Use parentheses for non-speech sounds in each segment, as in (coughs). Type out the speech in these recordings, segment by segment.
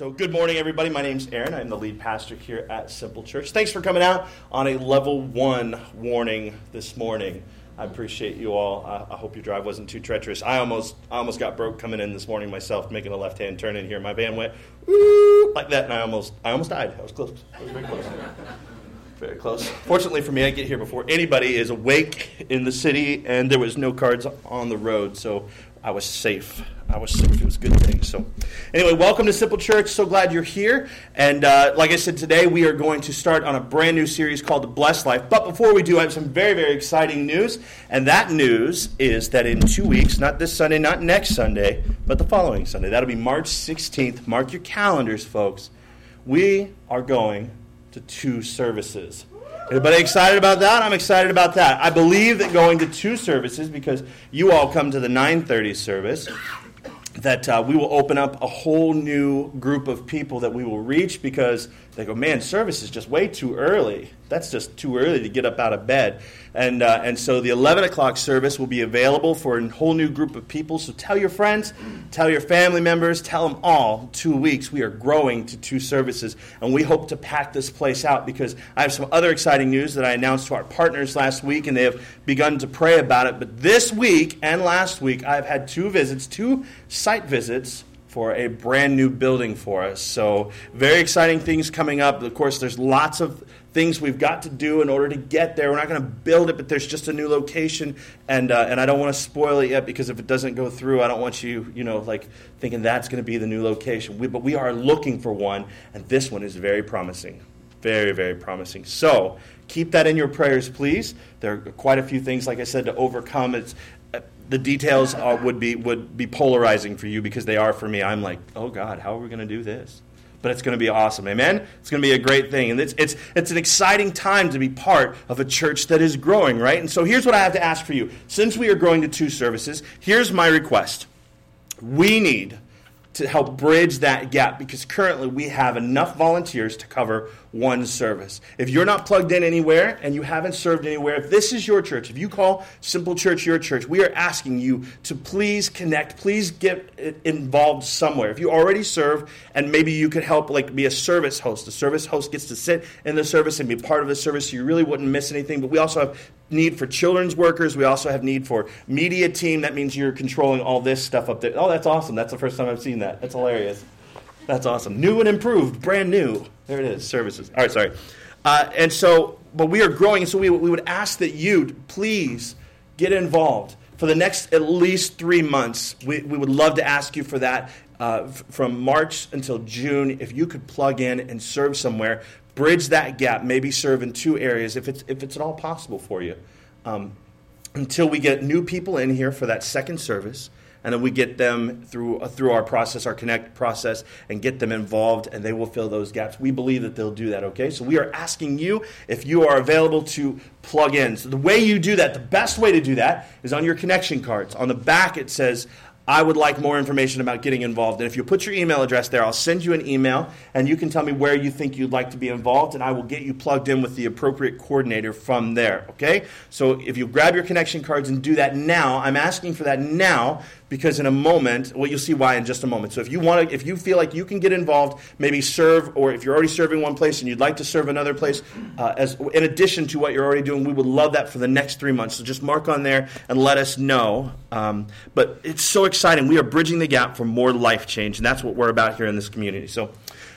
So, good morning, everybody. My name's Aaron. I'm the lead pastor here at Simple Church. Thanks for coming out on a level one warning this morning. I appreciate you all. I, hope your drive wasn't too treacherous. I almost, I almost got broke coming in this morning myself, making a left-hand turn in here. My van went like that, and I almost, I almost died. I was close. I was very close. Very close. Fortunately for me, I get here before anybody is awake in the city, and there was no cards on the road, so I was safe. I was safe. It was a good thing. So, anyway, welcome to Simple Church. So glad you're here. And uh, like I said, today we are going to start on a brand new series called The Blessed Life. But before we do, I have some very, very exciting news. And that news is that in two weeks, not this Sunday, not next Sunday, but the following Sunday, that'll be March 16th. Mark your calendars, folks. We are going to two services. Anybody excited about that? I'm excited about that. I believe that going to two services because you all come to the 9:30 service that uh, we will open up a whole new group of people that we will reach because they go, man, service is just way too early. That's just too early to get up out of bed. And, uh, and so the 11 o'clock service will be available for a whole new group of people. So tell your friends, tell your family members, tell them all. Two weeks, we are growing to two services. And we hope to pack this place out because I have some other exciting news that I announced to our partners last week, and they have begun to pray about it. But this week and last week, I've had two visits, two site visits for a brand new building for us. So, very exciting things coming up. Of course, there's lots of things we've got to do in order to get there. We're not going to build it, but there's just a new location, and uh, and I don't want to spoil it yet because if it doesn't go through, I don't want you, you know, like thinking that's going to be the new location. We, but we are looking for one, and this one is very promising, very very promising. So keep that in your prayers, please. There are quite a few things, like I said, to overcome. It's the details are, would be would be polarizing for you because they are for me. I'm like, oh God, how are we going to do this? But it's going to be awesome, amen. It's going to be a great thing, and it's it's it's an exciting time to be part of a church that is growing, right? And so here's what I have to ask for you: since we are growing to two services, here's my request. We need to help bridge that gap because currently we have enough volunteers to cover one service. If you're not plugged in anywhere and you haven't served anywhere, if this is your church, if you call Simple Church your church, we are asking you to please connect, please get involved somewhere. If you already serve and maybe you could help like be a service host. The service host gets to sit in the service and be part of the service so you really wouldn't miss anything. But we also have need for children's workers. We also have need for media team. That means you're controlling all this stuff up there. Oh, that's awesome. That's the first time I've seen that. That's hilarious. That's awesome. New and improved, brand new. There it is, services. All right, sorry. Uh, and so, but we are growing, so we, we would ask that you please get involved. For the next at least three months, we, we would love to ask you for that. Uh, from March until June, if you could plug in and serve somewhere, bridge that gap, maybe serve in two areas if it's, if it's at all possible for you. Um, until we get new people in here for that second service, and then we get them through uh, through our process, our connect process, and get them involved, and they will fill those gaps. We believe that they'll do that. Okay, so we are asking you if you are available to plug in. So the way you do that, the best way to do that, is on your connection cards. On the back, it says I would like more information about getting involved. And if you put your email address there, I'll send you an email and you can tell me where you think you'd like to be involved, and I will get you plugged in with the appropriate coordinator from there. Okay? So if you grab your connection cards and do that now, I'm asking for that now because in a moment, well, you'll see why in just a moment. So if you want to, if you feel like you can get involved, maybe serve, or if you're already serving one place and you'd like to serve another place, uh, as in addition to what you're already doing, we would love that for the next three months. So just mark on there and let us know. Um, but it's so exciting. We are bridging the gap for more life change, and that's what we're about here in this community. So.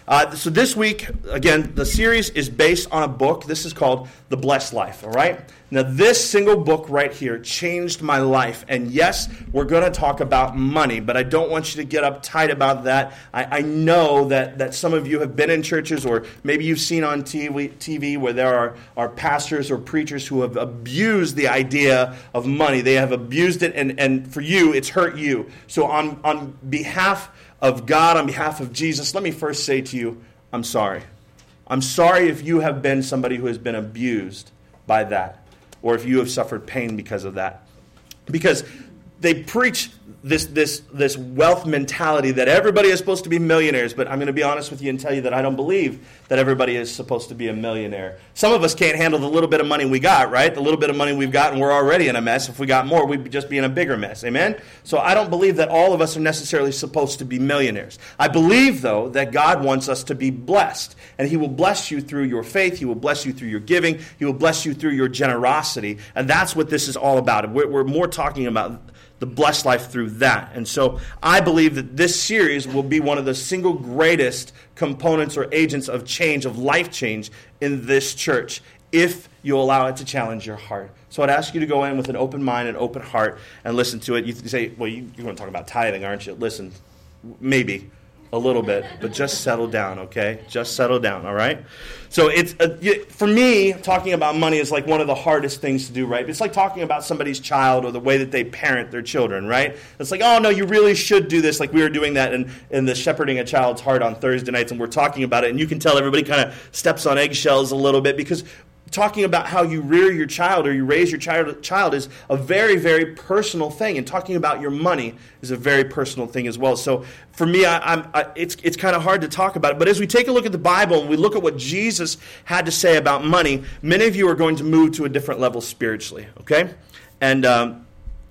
Uh, so this week, again, the series is based on a book. This is called The Blessed Life, all right? Now, this single book right here changed my life. And yes, we're going to talk about money, but I don't want you to get uptight about that. I, I know that, that some of you have been in churches, or maybe you've seen on TV, TV where there are, are pastors or preachers who have abused the idea of money. They have abused it, and, and for you, it's hurt you. So, on, on behalf of God, on behalf of Jesus, let me first say to you, I'm sorry. I'm sorry if you have been somebody who has been abused by that, or if you have suffered pain because of that. Because they preach this, this, this wealth mentality that everybody is supposed to be millionaires, but I'm going to be honest with you and tell you that I don't believe that everybody is supposed to be a millionaire. Some of us can't handle the little bit of money we got, right? The little bit of money we've got, and we're already in a mess. If we got more, we'd just be in a bigger mess. Amen? So I don't believe that all of us are necessarily supposed to be millionaires. I believe, though, that God wants us to be blessed, and He will bless you through your faith, He will bless you through your giving, He will bless you through your generosity, and that's what this is all about. We're, we're more talking about the blessed life through that. And so I believe that this series will be one of the single greatest components or agents of change, of life change in this church, if you allow it to challenge your heart. So I'd ask you to go in with an open mind and open heart and listen to it. You say, well, you, you're going to talk about tithing, aren't you? Listen, maybe a little bit, but just settle down, okay? Just settle down, all right? So it's uh, for me, talking about money is like one of the hardest things to do, right? It's like talking about somebody's child or the way that they parent their children, right? It's like, oh no, you really should do this. Like we were doing that in, in the shepherding a child's heart on Thursday nights, and we're talking about it, and you can tell everybody kind of steps on eggshells a little bit because talking about how you rear your child or you raise your child, child is a very, very personal thing. And talking about your money is a very personal thing as well. So for me, I, I, it's, it's kind of hard to talk about it. But as we take a look at the Bible and we look at what Jesus had to say about money, many of you are going to move to a different level spiritually, okay? And, um,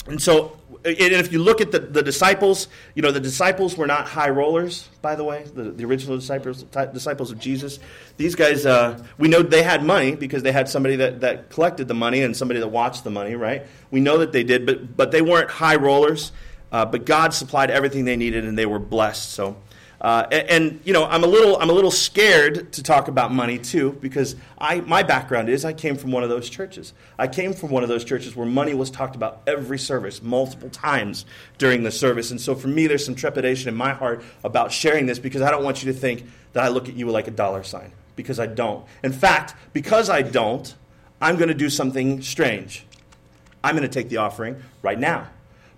and so and if you look at the, the disciples, you know, the disciples were not high rollers, by the way, the, the original disciples, disciples of Jesus. These guys, uh, we know they had money because they had somebody that, that collected the money and somebody that watched the money, right? We know that they did, but, but they weren't high rollers. Uh, but God supplied everything they needed and they were blessed. So uh, and, and, you know, I'm a little I'm a little scared to talk about money too because I my background is I came from one of those churches. I came from one of those churches where money was talked about every service multiple times during the service. And so for me, there's some trepidation in my heart about sharing this because I don't want you to think that I look at you like a dollar sign because I don't. In fact, because I don't, I'm going to do something strange. I'm going to take the offering right now.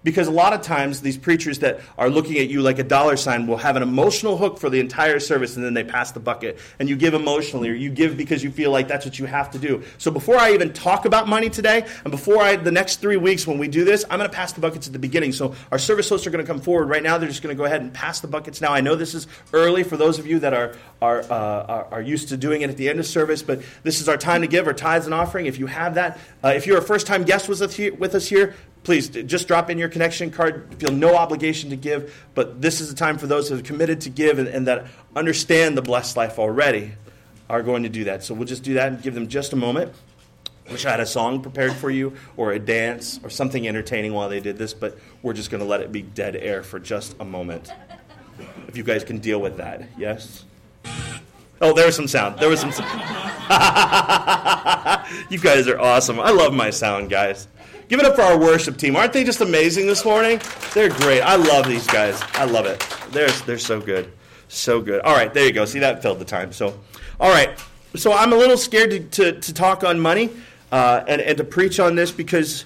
Because a lot of times, these preachers that are looking at you like a dollar sign will have an emotional hook for the entire service and then they pass the bucket. And you give emotionally, or you give because you feel like that's what you have to do. So before I even talk about money today, and before I, the next three weeks when we do this, I'm going to pass the buckets at the beginning. So our service hosts are going to come forward right now. They're just going to go ahead and pass the buckets now. I know this is early for those of you that are, are, uh, are, are, used to doing it at the end of service, but this is our time to give our tithes and offering. If you have that, uh, if you're a first time guest with us, here, with us here, please just drop in your connection card. Feel no obligation to give, but this is a time for those who have committed to give and, and, that understand the blessed life already are going to do that. So we'll just do that and give them just a moment. Wish I had a song prepared for you or a dance or something entertaining while they did this, but we're just going to let it be dead air for just a moment. If you guys can deal with that, yes? Oh, there was some sound. There was some. (laughs) you guys are awesome. I love my sound, guys. Give it up for our worship team. Aren't they just amazing this morning? They're great. I love these guys. I love it. They're, they're so good. So good. All right, there you go. See, that filled the time. So, all right. So I'm a little scared to, to, to talk on money uh, and, and to preach on this because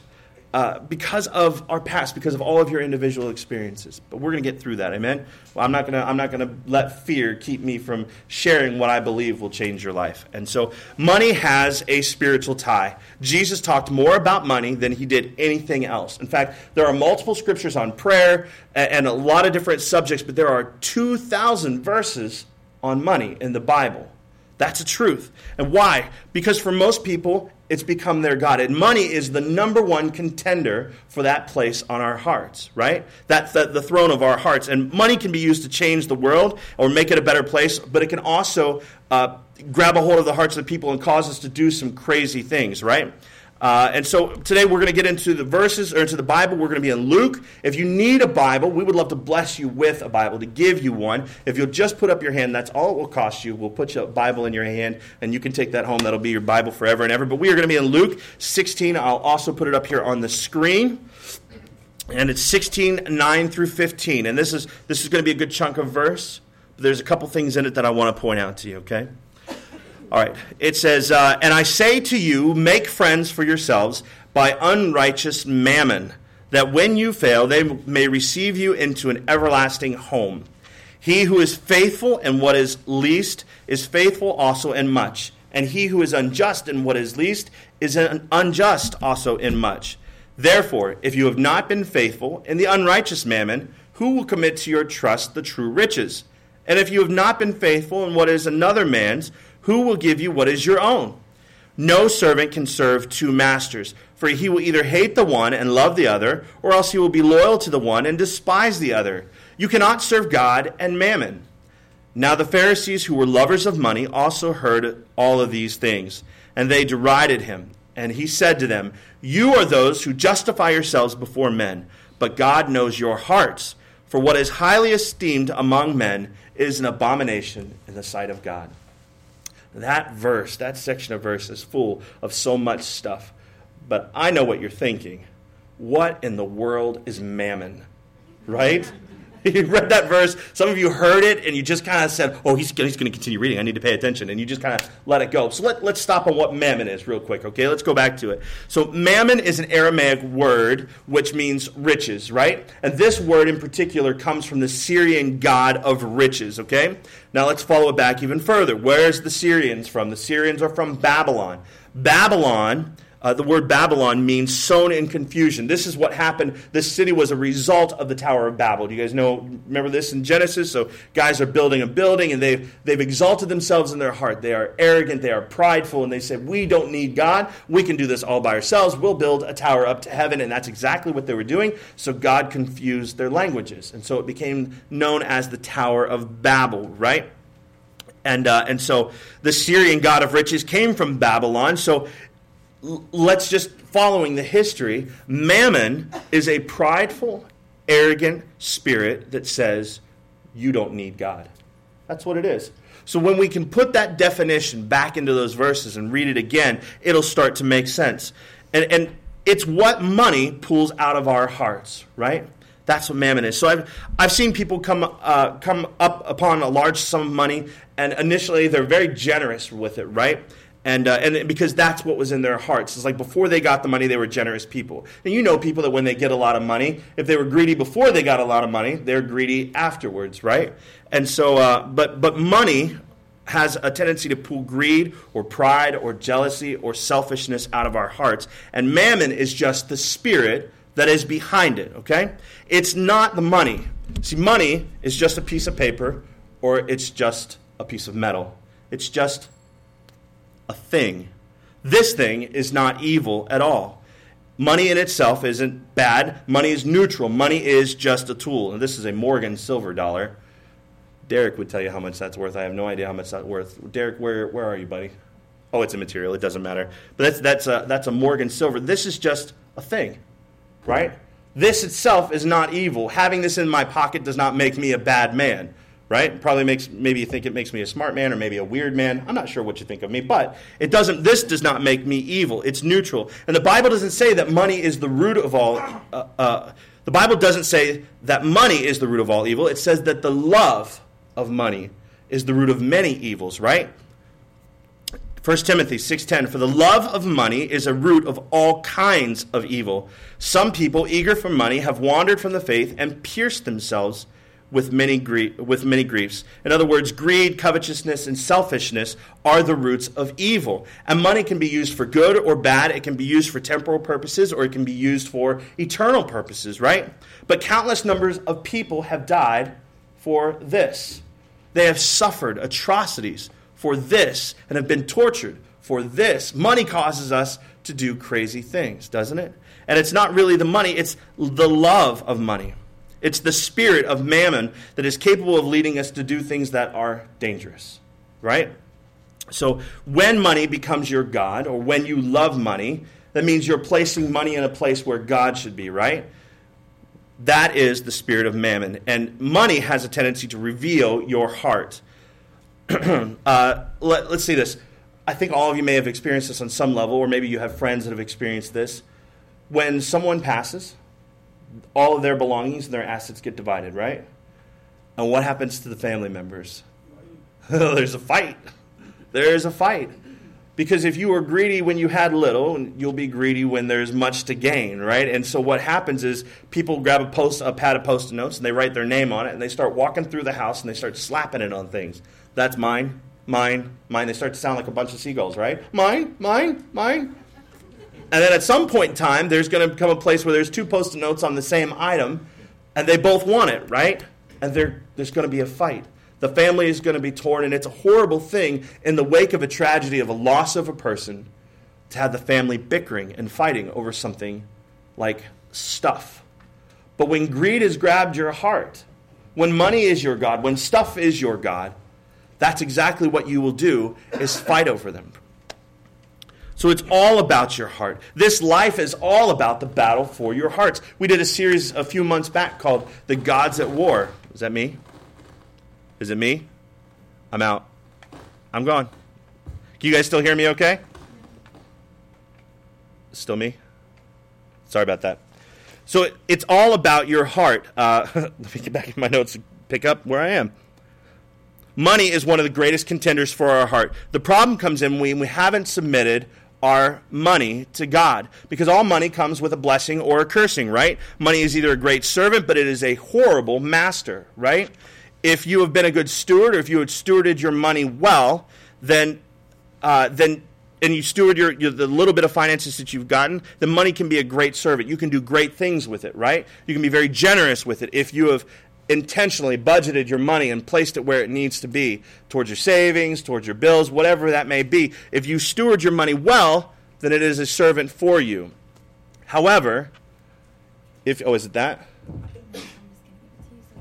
uh, because of our past, because of all of your individual experiences. But we're going to get through that. Amen. Well, I'm not going to. I'm not going to let fear keep me from sharing what I believe will change your life. And so, money has a spiritual tie. Jesus talked more about money than he did anything else. In fact, there are multiple scriptures on prayer and a lot of different subjects, but there are 2,000 verses on money in the Bible. That's a truth. And why? Because for most people, it's become their God. And money is the number one contender for that place on our hearts, right? That's the, the throne of our hearts. And money can be used to change the world or make it a better place, but it can also uh, grab a hold of the hearts of people and cause us to do some crazy things, right? Uh, and so today we're going to get into the verses or into the Bible. We're going to be in Luke. If you need a Bible, we would love to bless you with a Bible, to give you one. If you'll just put up your hand, that's all it will cost you. We'll put a Bible in your hand, and you can take that home. That'll be your Bible forever and ever. But we are going to be in Luke 16. I'll also put it up here on the screen. And it's 16, 9 through 15. And this is, this is going to be a good chunk of verse. But there's a couple things in it that I want to point out to you, okay? All right. It says, uh, And I say to you, make friends for yourselves by unrighteous mammon, that when you fail, they may receive you into an everlasting home. He who is faithful in what is least is faithful also in much, and he who is unjust in what is least is unjust also in much. Therefore, if you have not been faithful in the unrighteous mammon, who will commit to your trust the true riches? And if you have not been faithful in what is another man's, who will give you what is your own? No servant can serve two masters, for he will either hate the one and love the other, or else he will be loyal to the one and despise the other. You cannot serve God and mammon. Now the Pharisees, who were lovers of money, also heard all of these things, and they derided him. And he said to them, You are those who justify yourselves before men, but God knows your hearts. For what is highly esteemed among men is an abomination in the sight of God. That verse, that section of verse is full of so much stuff. But I know what you're thinking. What in the world is mammon? Right? (laughs) you read that verse. Some of you heard it and you just kind of said, oh, he's, he's going to continue reading. I need to pay attention. And you just kind of let it go. So let, let's stop on what mammon is real quick, okay? Let's go back to it. So mammon is an Aramaic word which means riches, right? And this word in particular comes from the Syrian god of riches, okay? Now let's follow it back even further. Where's the Syrians from? The Syrians are from Babylon. Babylon uh, the word Babylon means sown in confusion. This is what happened. This city was a result of the Tower of Babel. Do you guys know, remember this in Genesis? So guys are building a building and they've, they've exalted themselves in their heart. They are arrogant, they are prideful, and they say, We don't need God. We can do this all by ourselves. We'll build a tower up to heaven. And that's exactly what they were doing. So God confused their languages. And so it became known as the Tower of Babel, right? And, uh, and so the Syrian god of riches came from Babylon. So let's just following the history, mammon is a prideful, arrogant spirit that says you don't need God. That's what it is. So when we can put that definition back into those verses and read it again, it'll start to make sense. And, and it's what money pulls out of our hearts, right? That's what mammon is. So I've, I've seen people come, uh, come up upon a large sum of money, and initially they're very generous with it, right? And, uh, and because that's what was in their hearts. It's like before they got the money, they were generous people. And you know people that when they get a lot of money, if they were greedy before they got a lot of money, they're greedy afterwards, right? And so, uh, but, but money has a tendency to pull greed or pride or jealousy or selfishness out of our hearts. And mammon is just the spirit that is behind it, okay? It's not the money. See, money is just a piece of paper or it's just a piece of metal. It's just a thing. This thing is not evil at all. Money in itself isn't bad. Money is neutral. Money is just a tool. And this is a Morgan silver dollar. Derek would tell you how much that's worth. I have no idea how much that's worth. Derek, where, where are you, buddy? Oh, it's immaterial. It doesn't matter. But that's, that's, a, that's a Morgan silver. This is just a thing, right? This itself is not evil. Having this in my pocket does not make me a bad man right? Probably makes maybe you think it makes me a smart man or maybe a weird man. I'm not sure what you think of me, but it doesn't. This does not make me evil. It's neutral, and the Bible doesn't say that money is the root of all. Uh, uh, the Bible doesn't say that money is the root of all evil. It says that the love of money is the root of many evils, right? 1 Timothy 6:10 For the love of money is a root of all kinds of evil. Some people eager for money have wandered from the faith and pierced themselves with many, grie- with many griefs. In other words, greed, covetousness, and selfishness are the roots of evil. And money can be used for good or bad. It can be used for temporal purposes or it can be used for eternal purposes, right? But countless numbers of people have died for this. They have suffered atrocities for this and have been tortured for this. Money causes us to do crazy things, doesn't it? And it's not really the money, it's the love of money. It's the spirit of mammon that is capable of leading us to do things that are dangerous, right? So when money becomes your God, or when you love money, That means you're placing money in a place where God should be, right? That is the spirit of mammon. And money has a tendency to reveal your heart. (clears throat) uh, let, us see this. I think all of you may have experienced this on some level, or maybe you have friends that have experienced this. When someone passes, all of their belongings and their assets get divided, right? And what happens to the family members? (laughs) There's a fight. There's a fight. Because if you were greedy when you had little, you'll be greedy when there's much to gain, right? And so what happens is people grab a post, a pad of post-it notes, and they write their name on it, and they start walking through the house and they start slapping it on things. That's mine, mine, mine. They start to sound like a bunch of seagulls, right? Mine, mine, mine. And then at some point in time, there's going to come a place where there's two post-it notes on the same item, and they both want it, right? And there's going to be a fight. The family is going to be torn, and it's a horrible thing in the wake of a tragedy of a loss of a person to have the family bickering and fighting over something like stuff. But when greed has grabbed your heart, when money is your God, when stuff is your God, that's exactly what you will do is fight over them. So it's all about your heart. This life is all about the battle for your hearts. We did a series a few months back called The Gods at War. Is that me? Is it me? I'm out. I'm gone. Can you guys still hear me okay? Still me? Sorry about that. So it's all about your heart. Uh, (laughs) let me get back in my notes and pick up where I am. Money is one of the greatest contenders for our heart. The problem comes in when we haven't submitted our money to God. Because all money comes with a blessing or a cursing, right? Money is either a great servant, but it is a horrible master, right? if you have been a good steward or if you had stewarded your money well, then, uh, then and you steward your, your, the little bit of finances that you've gotten, the money can be a great servant. You can do great things with it, right? You can be very generous with it if you have intentionally budgeted your money and placed it where it needs to be towards your savings, towards your bills, whatever that may be. If you steward your money well, then it is a servant for you. However, if oh, is it that?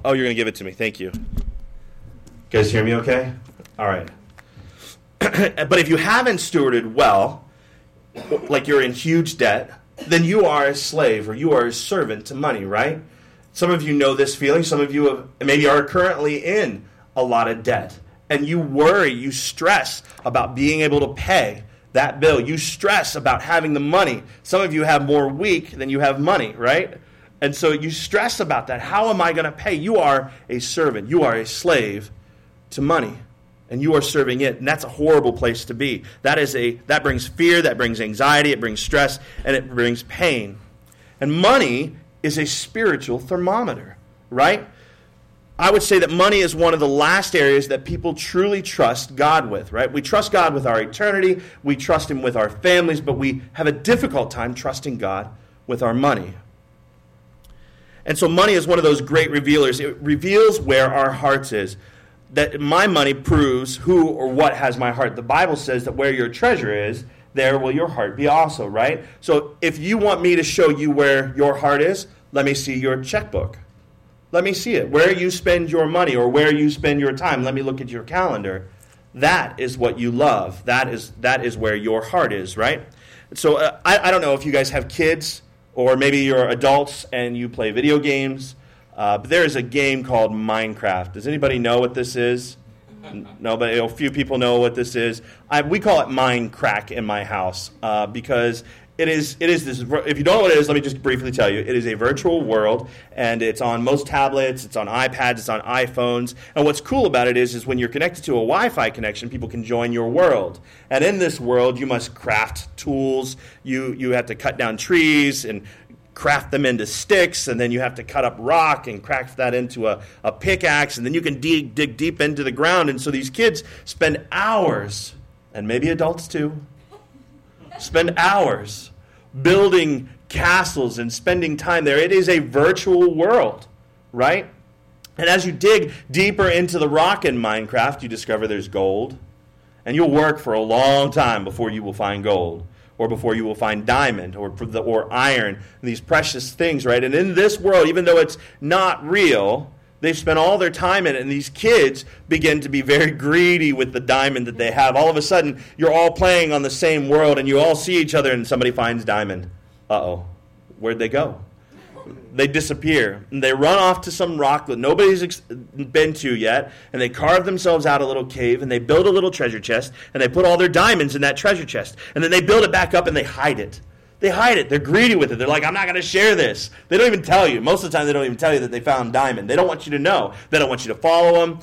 Oh, you're going to give it to me. Thank you. You guys hear me okay? All right. (clears throat) but if you haven't stewarded well, like you're in huge debt, then you are a slave or you are a servant to money, right? Some of you know this feeling. Some of you have, maybe are currently in a lot of debt. And you worry, you stress about being able to pay that bill. You stress about having the money. Some of you have more week than you have money, right? And so you stress about that. How am I going to pay? You are a servant, you are a slave to money. And you are serving it, and that's a horrible place to be. That is a that brings fear, that brings anxiety, it brings stress, and it brings pain. And money is a spiritual thermometer, right? I would say that money is one of the last areas that people truly trust God with, right? We trust God with our eternity, we trust Him with our families, but we have a difficult time trusting God with our money. And so money is one of those great revealers. It reveals where our hearts is. That my money proves who or what has my heart. The Bible says that where your treasure is, there will your heart be also, right? So if you want me to show you where your heart is, let me see your checkbook. Let me see it. Where you spend your money or where you spend your time. Let me look at your calendar. That is what you love. That is that is where your heart is, right? So uh, I, I don't know if you guys have kids. Or maybe you're adults and you play video games. Uh, but there is a game called Minecraft. Does anybody know what this is? (laughs) No, but a few people know what this is. I, we call it Minecraft in my house uh, because it is, it is this. If you don't know what it is, let me just briefly tell you. It is a virtual world, and it's on most tablets, it's on iPads, it's on iPhones. And what's cool about it is, is when you're connected to a Wi-Fi connection, people can join your world. And in this world, you must craft tools. You you have to cut down trees and craft them into sticks, and then you have to cut up rock and craft that into a, a pickaxe, and then you can dig, dig deep into the ground. And so these kids spend hours, and maybe adults too spend hours building castles and spending time there. It is a virtual world, right? And as you dig deeper into the rock in Minecraft, you discover there's gold. And you'll work for a long time before you will find gold, or before you will find diamond, or, or iron, these precious things, right? And in this world, even though it's not real, They've spent all their time in it, and these kids begin to be very greedy with the diamond that they have. All of a sudden, you're all playing on the same world, and you all see each other, and somebody finds diamond. Uh oh, where'd they go? They disappear. And they run off to some rock that nobody's ex- been to yet, and they carve themselves out a little cave, and they build a little treasure chest, and they put all their diamonds in that treasure chest. And then they build it back up, and they hide it. They hide it. They're greedy with it. They're like, I'm not going to share this. They don't even tell you. Most of the time, they don't even tell you that they found diamond. They don't want you to know. They don't want you to follow them.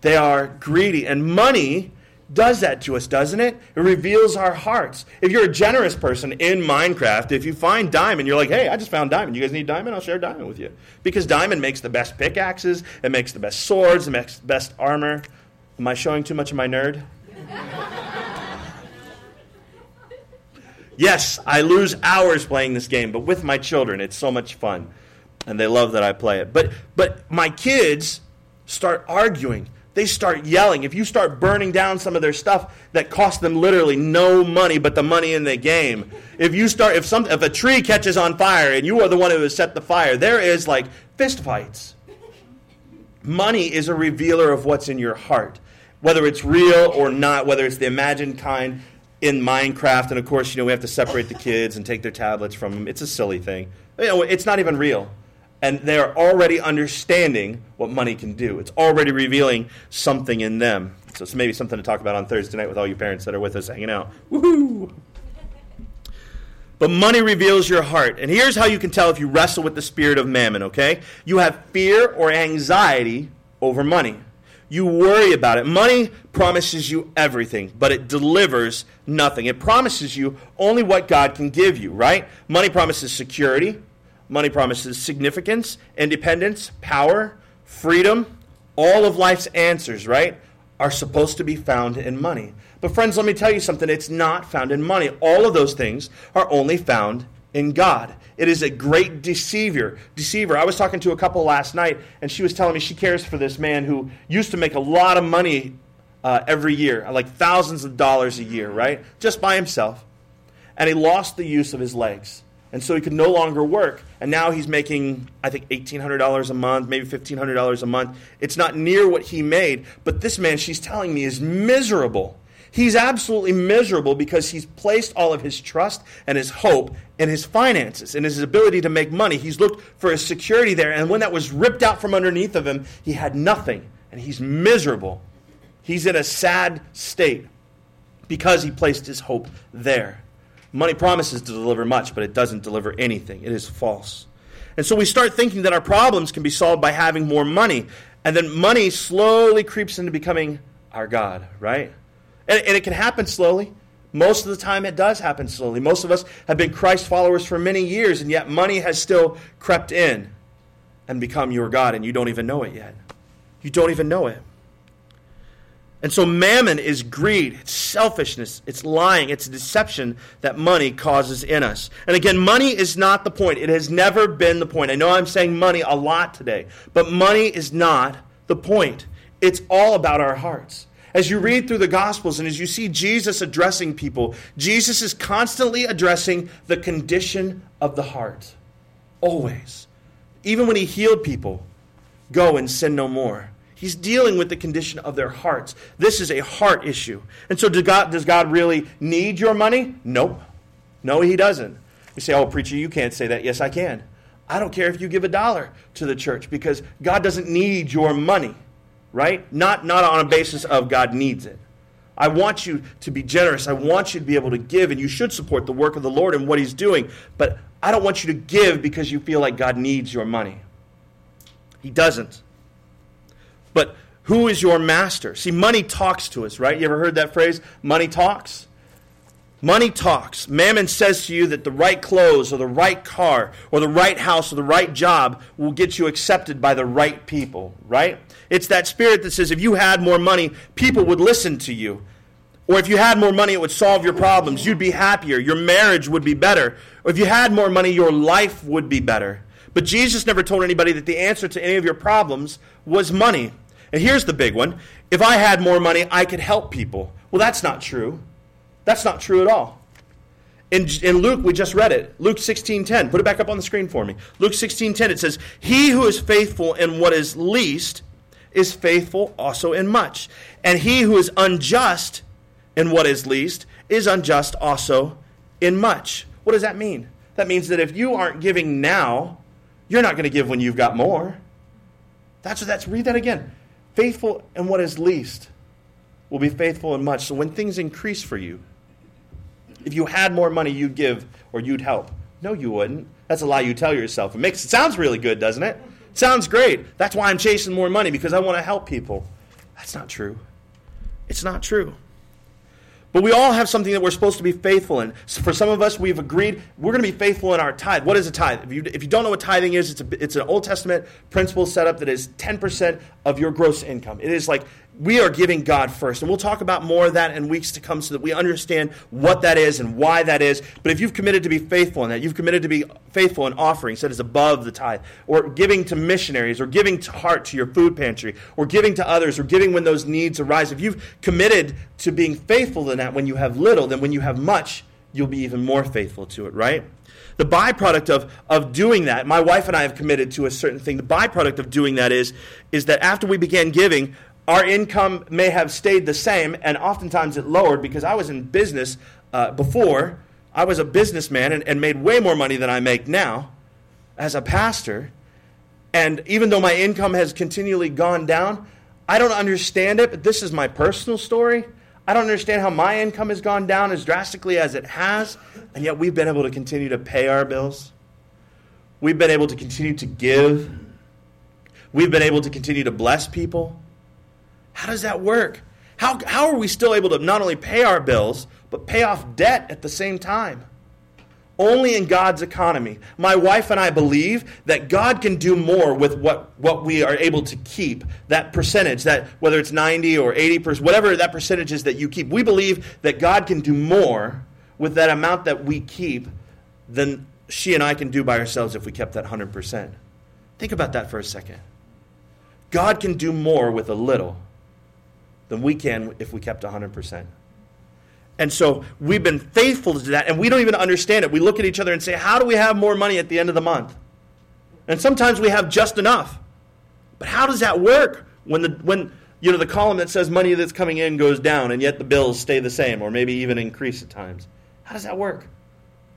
They are greedy. And money does that to us, doesn't it? It reveals our hearts. If you're a generous person in Minecraft, if you find diamond, you're like, hey, I just found diamond. You guys need diamond? I'll share diamond with you. Because diamond makes the best pickaxes, it makes the best swords, it makes the best armor. Am I showing too much of my nerd? Yes, I lose hours playing this game, but with my children, it's so much fun. And they love that I play it. But but my kids start arguing. They start yelling. If you start burning down some of their stuff that cost them literally no money but the money in the game. If you start if some if a tree catches on fire and you are the one who has set the fire, there is like fist fights. Money is a revealer of what's in your heart whether it's real or not, whether it's the imagined kind, in Minecraft, and of course, you know, we have to separate the kids and take their tablets from them. It's a silly thing. You know, it's not even real. And they're already understanding what money can do. It's already revealing something in them. So it's maybe something to talk about on Thursday night with all you parents that are with us hanging out. Woohoo! But money reveals your heart. And here's how you can tell if you wrestle with the spirit of mammon, okay? You have fear or anxiety over money. You worry about it. Money promises you everything, but it delivers nothing. It promises you only what God can give you, right? Money promises security, money promises significance, independence, power, freedom. All of life's answers, right, are supposed to be found in money. But, friends, let me tell you something. It's not found in money. All of those things are only found in God. It is a great deceiver. Deceiver. I was talking to a couple last night, and she was telling me she cares for this man who used to make a lot of money uh, every year, like thousands of dollars a year, right? Just by himself. And he lost the use of his legs. And so he could no longer work. And now he's making, I think, $1,800 a month, maybe $1,500 a month. It's not near what he made. But this man, she's telling me, is miserable. He's absolutely miserable because he's placed all of his trust and his hope in his finances and his ability to make money. He's looked for his security there, and when that was ripped out from underneath of him, he had nothing, and he's miserable. He's in a sad state because he placed his hope there. Money promises to deliver much, but it doesn't deliver anything. It is false. And so we start thinking that our problems can be solved by having more money. And then money slowly creeps into becoming our God, right? And, and it can happen slowly. Most of the time, it does happen slowly. Most of us have been Christ followers for many years, and yet money has still crept in and become your God, and you don't even know it yet. You don't even know it. And so, mammon is greed, it's selfishness, it's lying, it's deception that money causes in us. And again, money is not the point. It has never been the point. I know I'm saying money a lot today, but money is not the point. It's all about our hearts. As you read through the Gospels and as you see Jesus addressing people, Jesus is constantly addressing the condition of the heart. Always. Even when he healed people, go and sin no more. He's dealing with the condition of their hearts. This is a heart issue. And so, does God, does God really need your money? Nope. No, he doesn't. You say, oh, preacher, you can't say that. Yes, I can. I don't care if you give a dollar to the church because God doesn't need your money right? Not, not on a basis of God needs it. I want you to be generous. I want you to be able to give, and you should support the work of the Lord and what He's doing. But I don't want you to give because you feel like God needs your money. He doesn't. But who is your master? See, money talks to us, right? You ever heard that phrase? Money talks? Money talks. Mammon says to you that the right clothes or the right car or the right house or the right job will get you accepted by the right people, right? It's that spirit that says if you had more money, people would listen to you. Or if you had more money, it would solve your problems. You'd be happier. Your marriage would be better. Or if you had more money, your life would be better. But Jesus never told anybody that the answer to any of your problems was money. And here's the big one if I had more money, I could help people. Well, that's not true. That's not true at all. In, in Luke, we just read it. Luke 16.10. Put it back up on the screen for me. Luke 16.10, it says, He who is faithful in what is least is faithful also in much. And he who is unjust in what is least is unjust also in much. What does that mean? That means that if you aren't giving now, you're not going to give when you've got more. That's what that's read that again. Faithful in what is least will be faithful in much. So when things increase for you, if you had more money, you'd give or you'd help. No, you wouldn't. That's a lie you tell yourself. It makes it sounds really good, doesn't it? Sounds great. That's why I'm chasing more money because I want to help people. That's not true. It's not true. But we all have something that we're supposed to be faithful in. So for some of us, we've agreed we're going to be faithful in our tithe. What is a tithe? If you, if you don't know what tithing is, it's, a, it's an Old Testament principle set up that is 10% of your gross income. It is like we are giving God first. And we'll talk about more of that in weeks to come so that we understand what that is and why that is. But if you've committed to be faithful in that, you've committed to be faithful in offerings that is above the tithe, or giving to missionaries, or giving to heart to your food pantry, or giving to others, or giving when those needs arise, if you've committed to being faithful in that when you have little, then when you have much, you'll be even more faithful to it, right? The byproduct of, of doing that, my wife and I have committed to a certain thing. The byproduct of doing that is, is that after we began giving, our income may have stayed the same, and oftentimes it lowered because I was in business uh, before. I was a businessman and, and made way more money than I make now as a pastor. And even though my income has continually gone down, I don't understand it, but this is my personal story. I don't understand how my income has gone down as drastically as it has, and yet we've been able to continue to pay our bills. We've been able to continue to give. We've been able to continue to bless people. How does that work? How, how are we still able to not only pay our bills, but pay off debt at the same time? Only in God's economy. My wife and I believe that God can do more with what, what we are able to keep. That percentage, that whether it's 90 or 80%, whatever that percentage is that you keep, we believe that God can do more with that amount that we keep than she and I can do by ourselves if we kept that 100%. Think about that for a second. God can do more with a little than we can if we kept 100%. And so we've been faithful to that, and we don't even understand it. We look at each other and say, How do we have more money at the end of the month? And sometimes we have just enough. But how does that work when the, when, you know, the column that says money that's coming in goes down, and yet the bills stay the same, or maybe even increase at times? How does that work?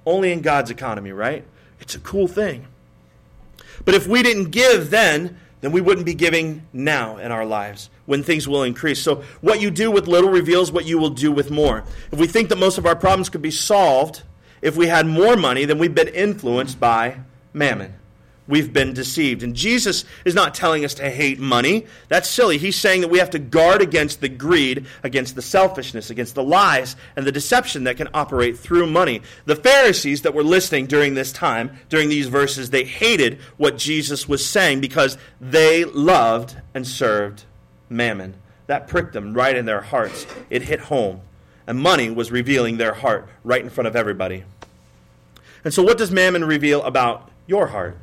Only in God's economy, right? It's a cool thing. But if we didn't give then, then we wouldn't be giving now in our lives when things will increase. So, what you do with little reveals what you will do with more. If we think that most of our problems could be solved if we had more money, then we've been influenced by mammon we've been deceived. And Jesus is not telling us to hate money. That's silly. He's saying that we have to guard against the greed, against the selfishness, against the lies and the deception that can operate through money. The Pharisees that were listening during this time, during these verses, they hated what Jesus was saying because they loved and served mammon. That pricked them right in their hearts. It hit home. And money was revealing their heart right in front of everybody. And so, what does mammon reveal about your heart?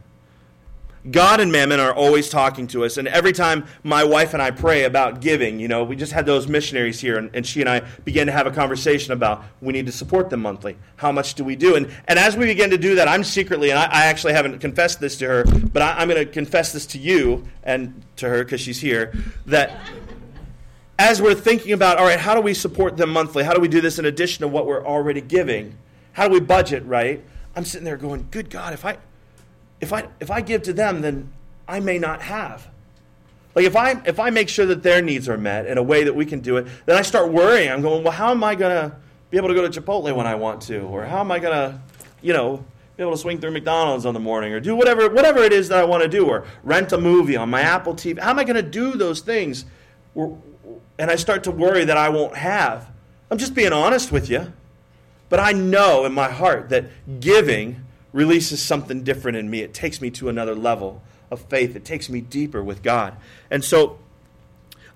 God and mammon are always talking to us. And every time my wife and I pray about giving, you know, we just had those missionaries here, and, and, she and I began to have a conversation about we need to support them monthly. How much do we do? And, and as we begin to do that, I'm secretly, and I, I actually haven't confessed this to her, but I, I'm going to confess this to you and to her because she's here, that as we're thinking about, all right, how do we support them monthly? How do we do this in addition to what we're already giving? How do we budget right? I'm sitting there going, good God, if I if I if I give to them, then I may not have. Like if I if I make sure that their needs are met in a way that we can do it, then I start worrying. I'm going, well, how am I gonna be able to go to Chipotle when I want to, or how am I gonna, you know, be able to swing through McDonald's in the morning, or do whatever whatever it is that I want to do, or rent a movie on my Apple TV. How am I gonna do those things? And I start to worry that I won't have. I'm just being honest with you, but I know in my heart that giving releases something different in me. It takes me to another level of faith. It takes me deeper with God. And so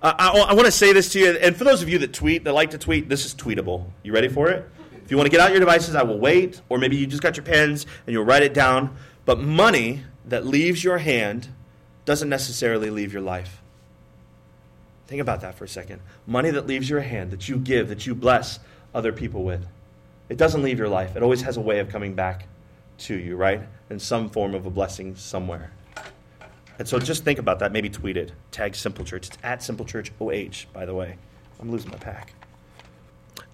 I, I want to say this to you. And for those of you that tweet, that like to tweet, this is tweetable. You ready for it? If you want to get out your devices, I will wait. Or maybe you just got your pens and you'll write it down. But money that leaves your hand doesn't necessarily leave your life. Think about that for a second. Money that leaves your hand, that you give, that you bless other people with, it doesn't leave your life. It always has a way of coming back to you, right? In some form of a blessing somewhere. And so just think about that. Maybe tweet it. Tag Simple Church. It's at Simple Church OH, by the way. I'm losing my pack.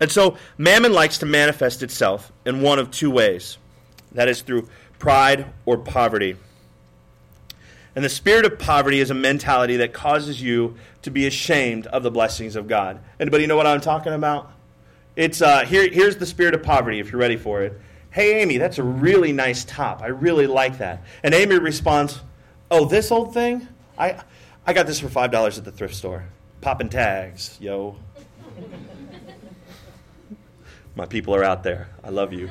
And so mammon likes to manifest itself in one of two ways that is, through pride or poverty. And the spirit of poverty is a mentality that causes you to be ashamed of the blessings of God. Anybody know what I'm talking about? It's uh, here, here's the spirit of poverty, if you're ready for it. Hey, Amy, that's a really nice top. I really like that. And Amy responds, Oh, this old thing? I, I got this for $5 at the thrift store. Popping tags, yo. (laughs) My people are out there. I love you.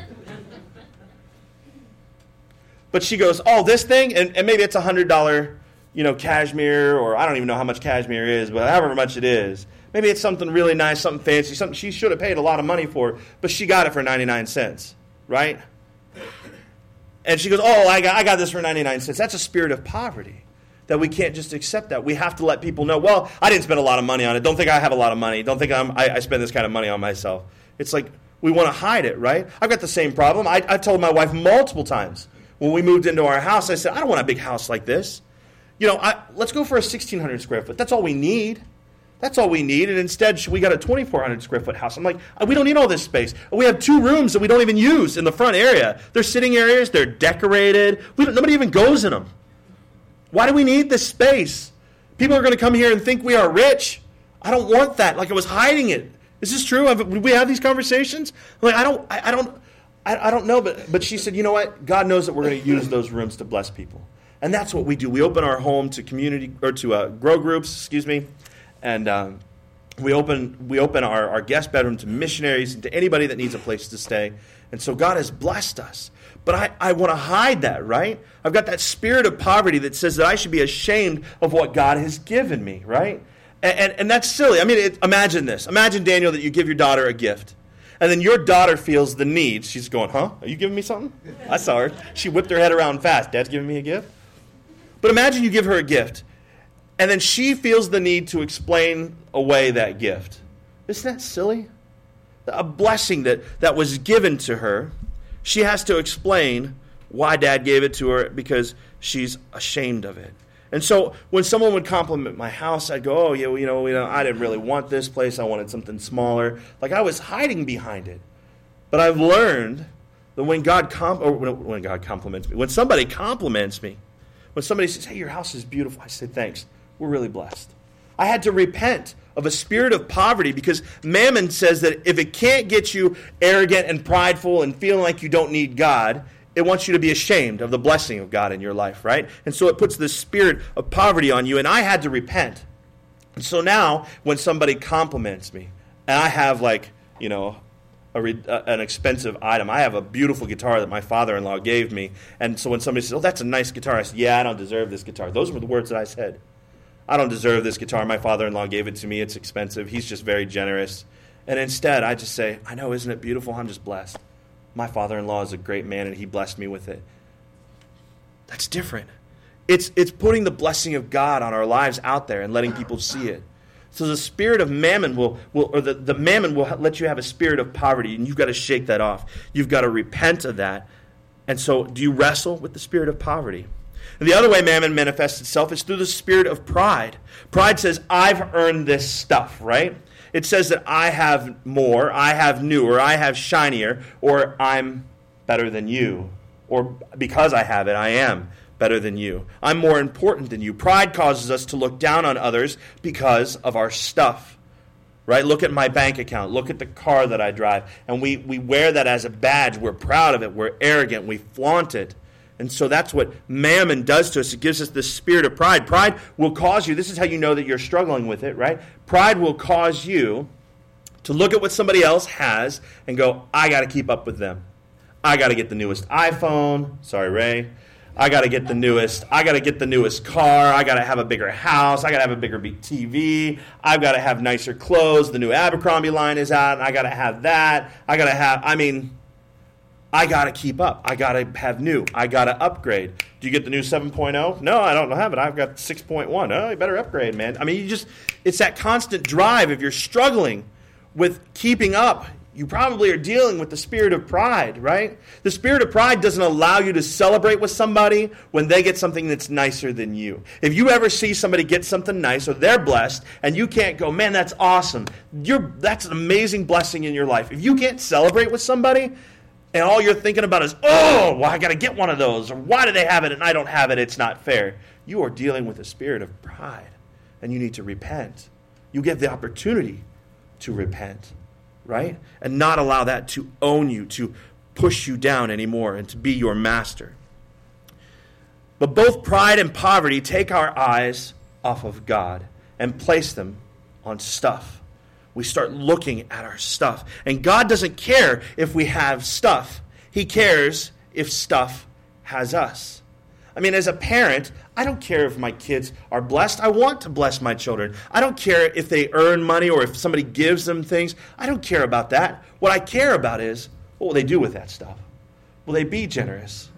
But she goes, Oh, this thing? And, and maybe it's a $100 you know, cashmere, or I don't even know how much cashmere is, but however much it is. Maybe it's something really nice, something fancy, something she should have paid a lot of money for, but she got it for 99 cents, right? And she goes, Oh, I got, I got this for 99 cents. That's a spirit of poverty that we can't just accept that. We have to let people know, well, I didn't spend a lot of money on it. Don't think I have a lot of money. Don't think I'm, I, I spend this kind of money on myself. It's like we want to hide it, right? I've got the same problem. I, I told my wife multiple times when we moved into our house, I said, I don't want a big house like this. You know, I, let's go for a 1,600 square foot. That's all we need. That's all we need. And instead, we got a 2,400 square foot house. I'm like, uh, we don't need all this space. We have two rooms that we don't even use in the front area. They're sitting areas, they're decorated. nobody even goes in them. Why do we need this space? People are going to come here and think we are rich. I don't want that. Like I was hiding it. Is this true? Have, we have these conversations? I'm like I don't, I, I don't, I, I, don't know. But but she said, you know what? God knows that we're going to use those rooms to bless people, and that's what we do. We open our home to community or to uh, grow groups. Excuse me, and. Um, we open, we open our, our guest bedroom to missionaries and to anybody that needs a place to stay. And so God has blessed us. But I, I want to hide that, right? I've got that spirit of poverty that says that I should be ashamed of what God has given me, right? And, and, and that's silly. I mean, it, imagine this. Imagine, Daniel, that you give your daughter a gift. And then your daughter feels the need. She's going, huh? Are you giving me something? I saw her. She whipped her head around fast. Dad's giving me a gift? But imagine you give her a gift. And then she feels the need to explain away that gift. Isn't that silly? A blessing that, that was given to her she has to explain why dad gave it to her because she's ashamed of it. And so when someone would compliment my house, I'd go, "Oh, yeah, well, you know, you know, I didn't really want this place. I wanted something smaller." Like I was hiding behind it. But I've learned that when God or when God compliments me, when somebody compliments me, when somebody says, "Hey, your house is beautiful," I say, "Thanks. We're really blessed." I had to repent of a spirit of poverty because Mammon says that if it can't get you arrogant and prideful and feeling like you don't need God, it wants you to be ashamed of the blessing of God in your life, right? And so it puts this spirit of poverty on you, and I had to repent. And so now, when somebody compliments me, and I have like, you know, a, an expensive item. I have a beautiful guitar that my father in law gave me. And so when somebody says, Oh, that's a nice guitar, I said, Yeah, I don't deserve this guitar. Those were the words that I said. I don't deserve this guitar. My father in law gave it to me. It's expensive. He's just very generous. And instead, I just say, I know, isn't it beautiful? I'm just blessed. My father in law is a great man, and he blessed me with it. That's different. It's, it's putting the blessing of God on our lives out there and letting people see it. So the spirit of mammon will, will or the, the mammon will let you have a spirit of poverty, and you've got to shake that off. You've got to repent of that. And so, do you wrestle with the spirit of poverty? And the other way mammon manifests itself is through the spirit of pride. Pride says, I've earned this stuff, right? It says that I have more, I have newer, I have shinier, or I'm better than you. Or because I have it, I am better than you. I'm more important than you. Pride causes us to look down on others because of our stuff. Right? Look at my bank account. Look at the car that I drive. And we, we wear that as a badge. We're proud of it. We're arrogant. We flaunt it. And so that's what mammon does to us. It gives us this spirit of pride. Pride will cause you, this is how you know that you're struggling with it, right? Pride will cause you to look at what somebody else has and go, I got to keep up with them. I got to get the newest iPhone. Sorry, Ray. I got to get the newest. I got to get the newest car. I got to have a bigger house. I got to have a bigger big TV. I've got to have nicer clothes. The new Abercrombie line is out, I got to have that. I got to have. I mean, I got to keep up. I got to have new. I got to upgrade. Do you get the new 7.0? No, I don't have it. I've got 6.1. Oh, you better upgrade, man. I mean, you just, it's that constant drive. If you're struggling with keeping up, you probably are dealing with the spirit of pride, right? The spirit of pride doesn't allow you to celebrate with somebody when they get something that's nicer than you. If you ever see somebody get something nice or they're blessed and you can't go, man, that's awesome. You're, that's an amazing blessing in your life. If you can't celebrate with somebody and all you're thinking about is, oh, well, I got to get one of those, or why do they have it and I don't have it? It's not fair. You are dealing with a spirit of pride and you need to repent. You get the opportunity to repent right? And not allow that to own you, to push you down anymore, and to be your master. But both pride and poverty take our eyes off of God and place them on stuff. We start looking at our stuff. And God doesn't care if we have stuff, He cares if stuff has us. I mean, as a parent, I don't care if my kids are blessed. I want to bless my children. I don't care if they earn money or if somebody gives them things. I don't care about that. What I care about is what will they do with that stuff? Will they be generous?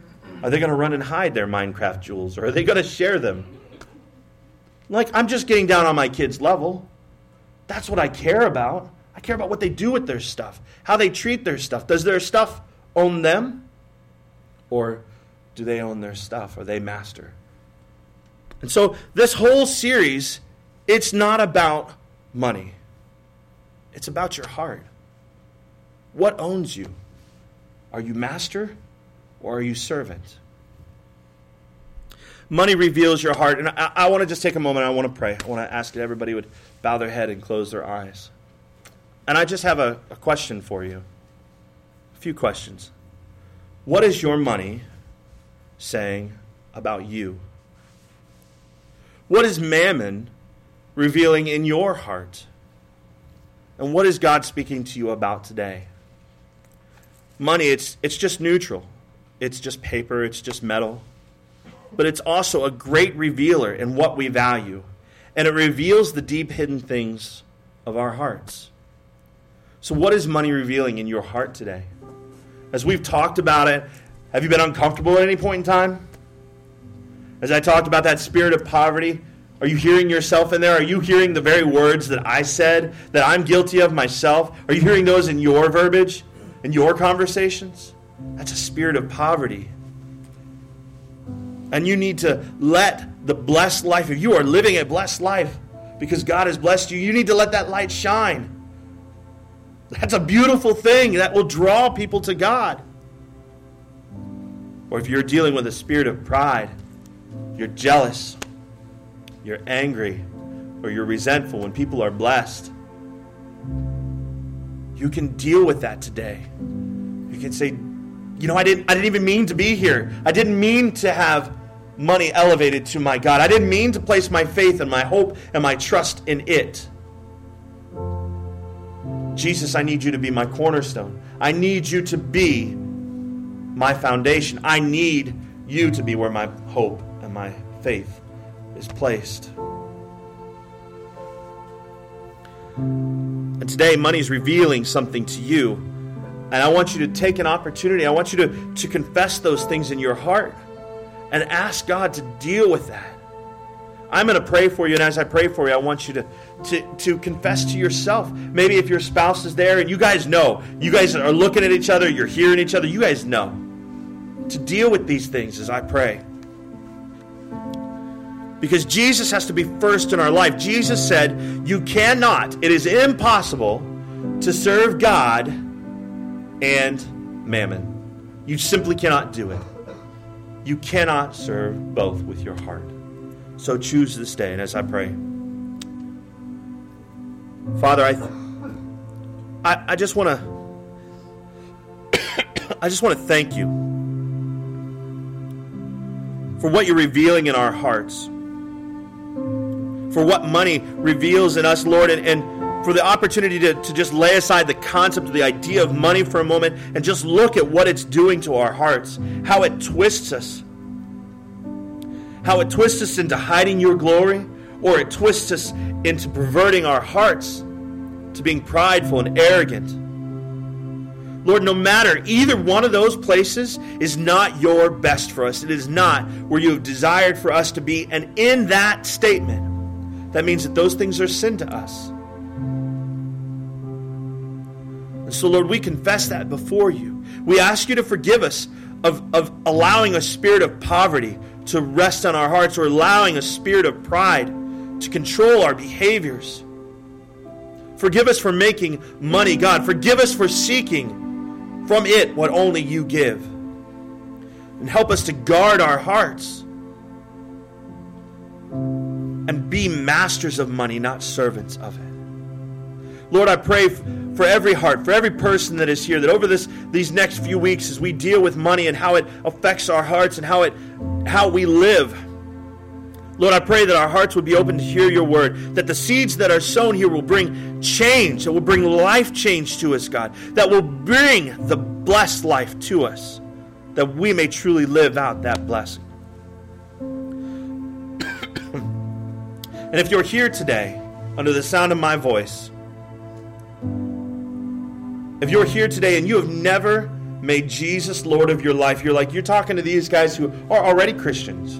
Are they going to run and hide their Minecraft jewels or are they going to share them? Like, I'm just getting down on my kids' level. That's what I care about. I care about what they do with their stuff, how they treat their stuff. Does their stuff own them? Or do they own their stuff? Are they master? And so this whole series, it's not about money. It's about your heart. What owns you? Are you master or are you servant? Money reveals your heart. And I, I want to just take a moment. I want to pray. I want to ask that everybody would bow their head and close their eyes. And I just have a, a question for you. A few questions. What is your money saying about you? What is mammon revealing in your heart? And what is God speaking to you about today? Money, it's, it's just neutral. It's just paper, it's just metal. But it's also a great revealer in what we value. And it reveals the deep hidden things of our hearts. So, what is money revealing in your heart today? As we've talked about it, have you been uncomfortable at any point in time? As I talked about that spirit of poverty, are you hearing yourself in there? Are you hearing the very words that I said that I'm guilty of myself? Are you hearing those in your verbiage, in your conversations? That's a spirit of poverty. And you need to let the blessed life, if you are living a blessed life because God has blessed you, you need to let that light shine. That's a beautiful thing that will draw people to God. Or if you're dealing with a spirit of pride, you're jealous, you're angry, or you're resentful when people are blessed, you can deal with that today. You can say, you know, I didn't, I didn't even mean to be here. I didn't mean to have money elevated to my God. I didn't mean to place my faith and my hope and my trust in it. Jesus, I need you to be my cornerstone. I need you to be my foundation. I need you to be where my hope and my faith is placed. And today, money is revealing something to you. And I want you to take an opportunity. I want you to, to confess those things in your heart and ask God to deal with that. I'm going to pray for you, and as I pray for you, I want you to, to, to confess to yourself. Maybe if your spouse is there and you guys know, you guys are looking at each other, you're hearing each other, you guys know to deal with these things as I pray. Because Jesus has to be first in our life. Jesus said, You cannot, it is impossible to serve God and mammon. You simply cannot do it. You cannot serve both with your heart. So choose this day. And as I pray, Father, I, I, I just want to, (coughs) I just want to thank you for what you're revealing in our hearts, for what money reveals in us, Lord, and, and for the opportunity to, to just lay aside the concept of the idea of money for a moment and just look at what it's doing to our hearts, how it twists us, how it twists us into hiding your glory, or it twists us into perverting our hearts to being prideful and arrogant. Lord, no matter either one of those places is not your best for us. It is not where you have desired for us to be. And in that statement, that means that those things are sin to us. And so, Lord, we confess that before you. We ask you to forgive us of, of allowing a spirit of poverty to rest on our hearts or allowing a spirit of pride to control our behaviors. Forgive us for making money, God. Forgive us for seeking from it what only you give. And help us to guard our hearts and be masters of money, not servants of it. Lord, I pray for every heart, for every person that is here, that over this these next few weeks, as we deal with money and how it affects our hearts and how it how we live. Lord, I pray that our hearts would be open to hear your word, that the seeds that are sown here will bring change, that will bring life change to us, God, that will bring the blessed life to us, that we may truly live out that blessing. (coughs) and if you're here today, under the sound of my voice, if you're here today and you have never made Jesus Lord of your life, you're like, you're talking to these guys who are already Christians.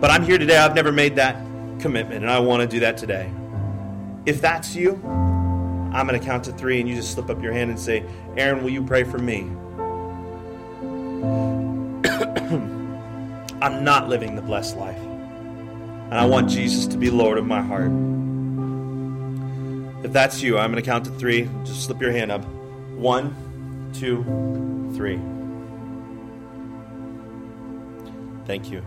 But I'm here today, I've never made that commitment, and I want to do that today. If that's you, I'm going to count to three, and you just slip up your hand and say, Aaron, will you pray for me? (clears throat) I'm not living the blessed life. And I want Jesus to be Lord of my heart. If that's you, I'm going to count to three. Just slip your hand up. One, two, three. Thank you.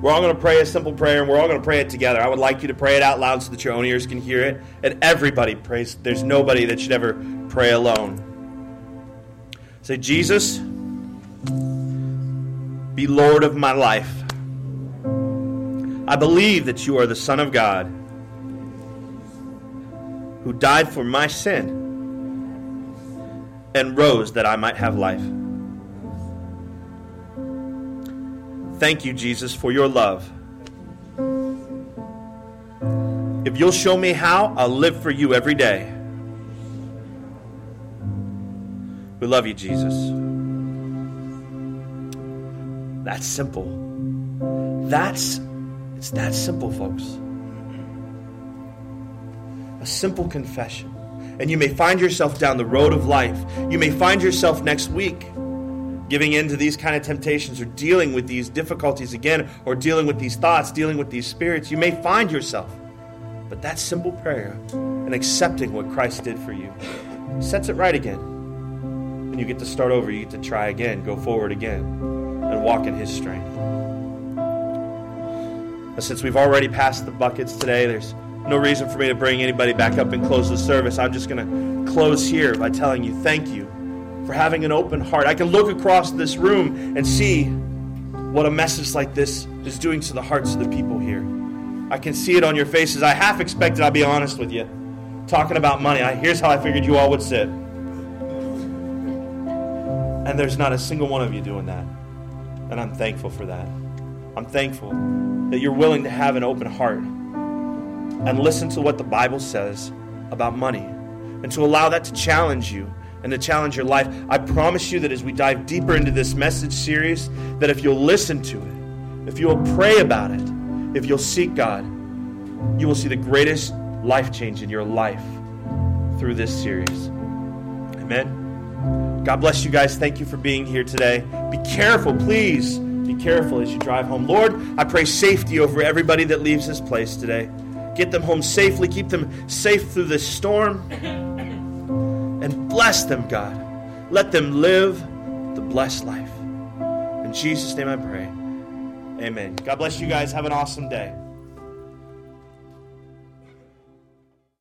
We're all going to pray a simple prayer and we're all going to pray it together. I would like you to pray it out loud so that your own ears can hear it. And everybody prays. There's nobody that should ever pray alone. Say, Jesus, be Lord of my life. I believe that you are the Son of God who died for my sin and rose that I might have life. Thank you, Jesus, for your love. If you'll show me how, I'll live for you every day. We love you, Jesus. That's simple. That's it's that simple, folks a simple confession. And you may find yourself down the road of life. You may find yourself next week giving in to these kind of temptations or dealing with these difficulties again or dealing with these thoughts, dealing with these spirits. You may find yourself. But that simple prayer and accepting what Christ did for you sets it right again. And you get to start over. You get to try again, go forward again, and walk in His strength. since we've already passed the buckets today, there's no reason for me to bring anybody back up and close the service. I'm just going to close here by telling you thank you for having an open heart. I can look across this room and see what a message like this is doing to the hearts of the people here. I can see it on your faces. I half expected, I'll be honest with you, talking about money. I, here's how I figured you all would sit. And there's not a single one of you doing that. And I'm thankful for that. I'm thankful that you're willing to have an open heart and listen to what the Bible says about money and to allow that to challenge you and to challenge your life. I promise you that as we dive deeper into this message series, that if you'll listen to it, if you'll pray about it, if you'll seek God, you will see the greatest life change in your life through this series. Amen. God bless you guys. Thank you for being here today. Be careful, please. Be careful as you drive home. Lord, I pray safety over everybody that leaves this place today. Get them home safely. Keep them safe through this storm. And bless them, God. Let them live the blessed life. In Jesus' name I pray. Amen. God bless you guys. Have an awesome day.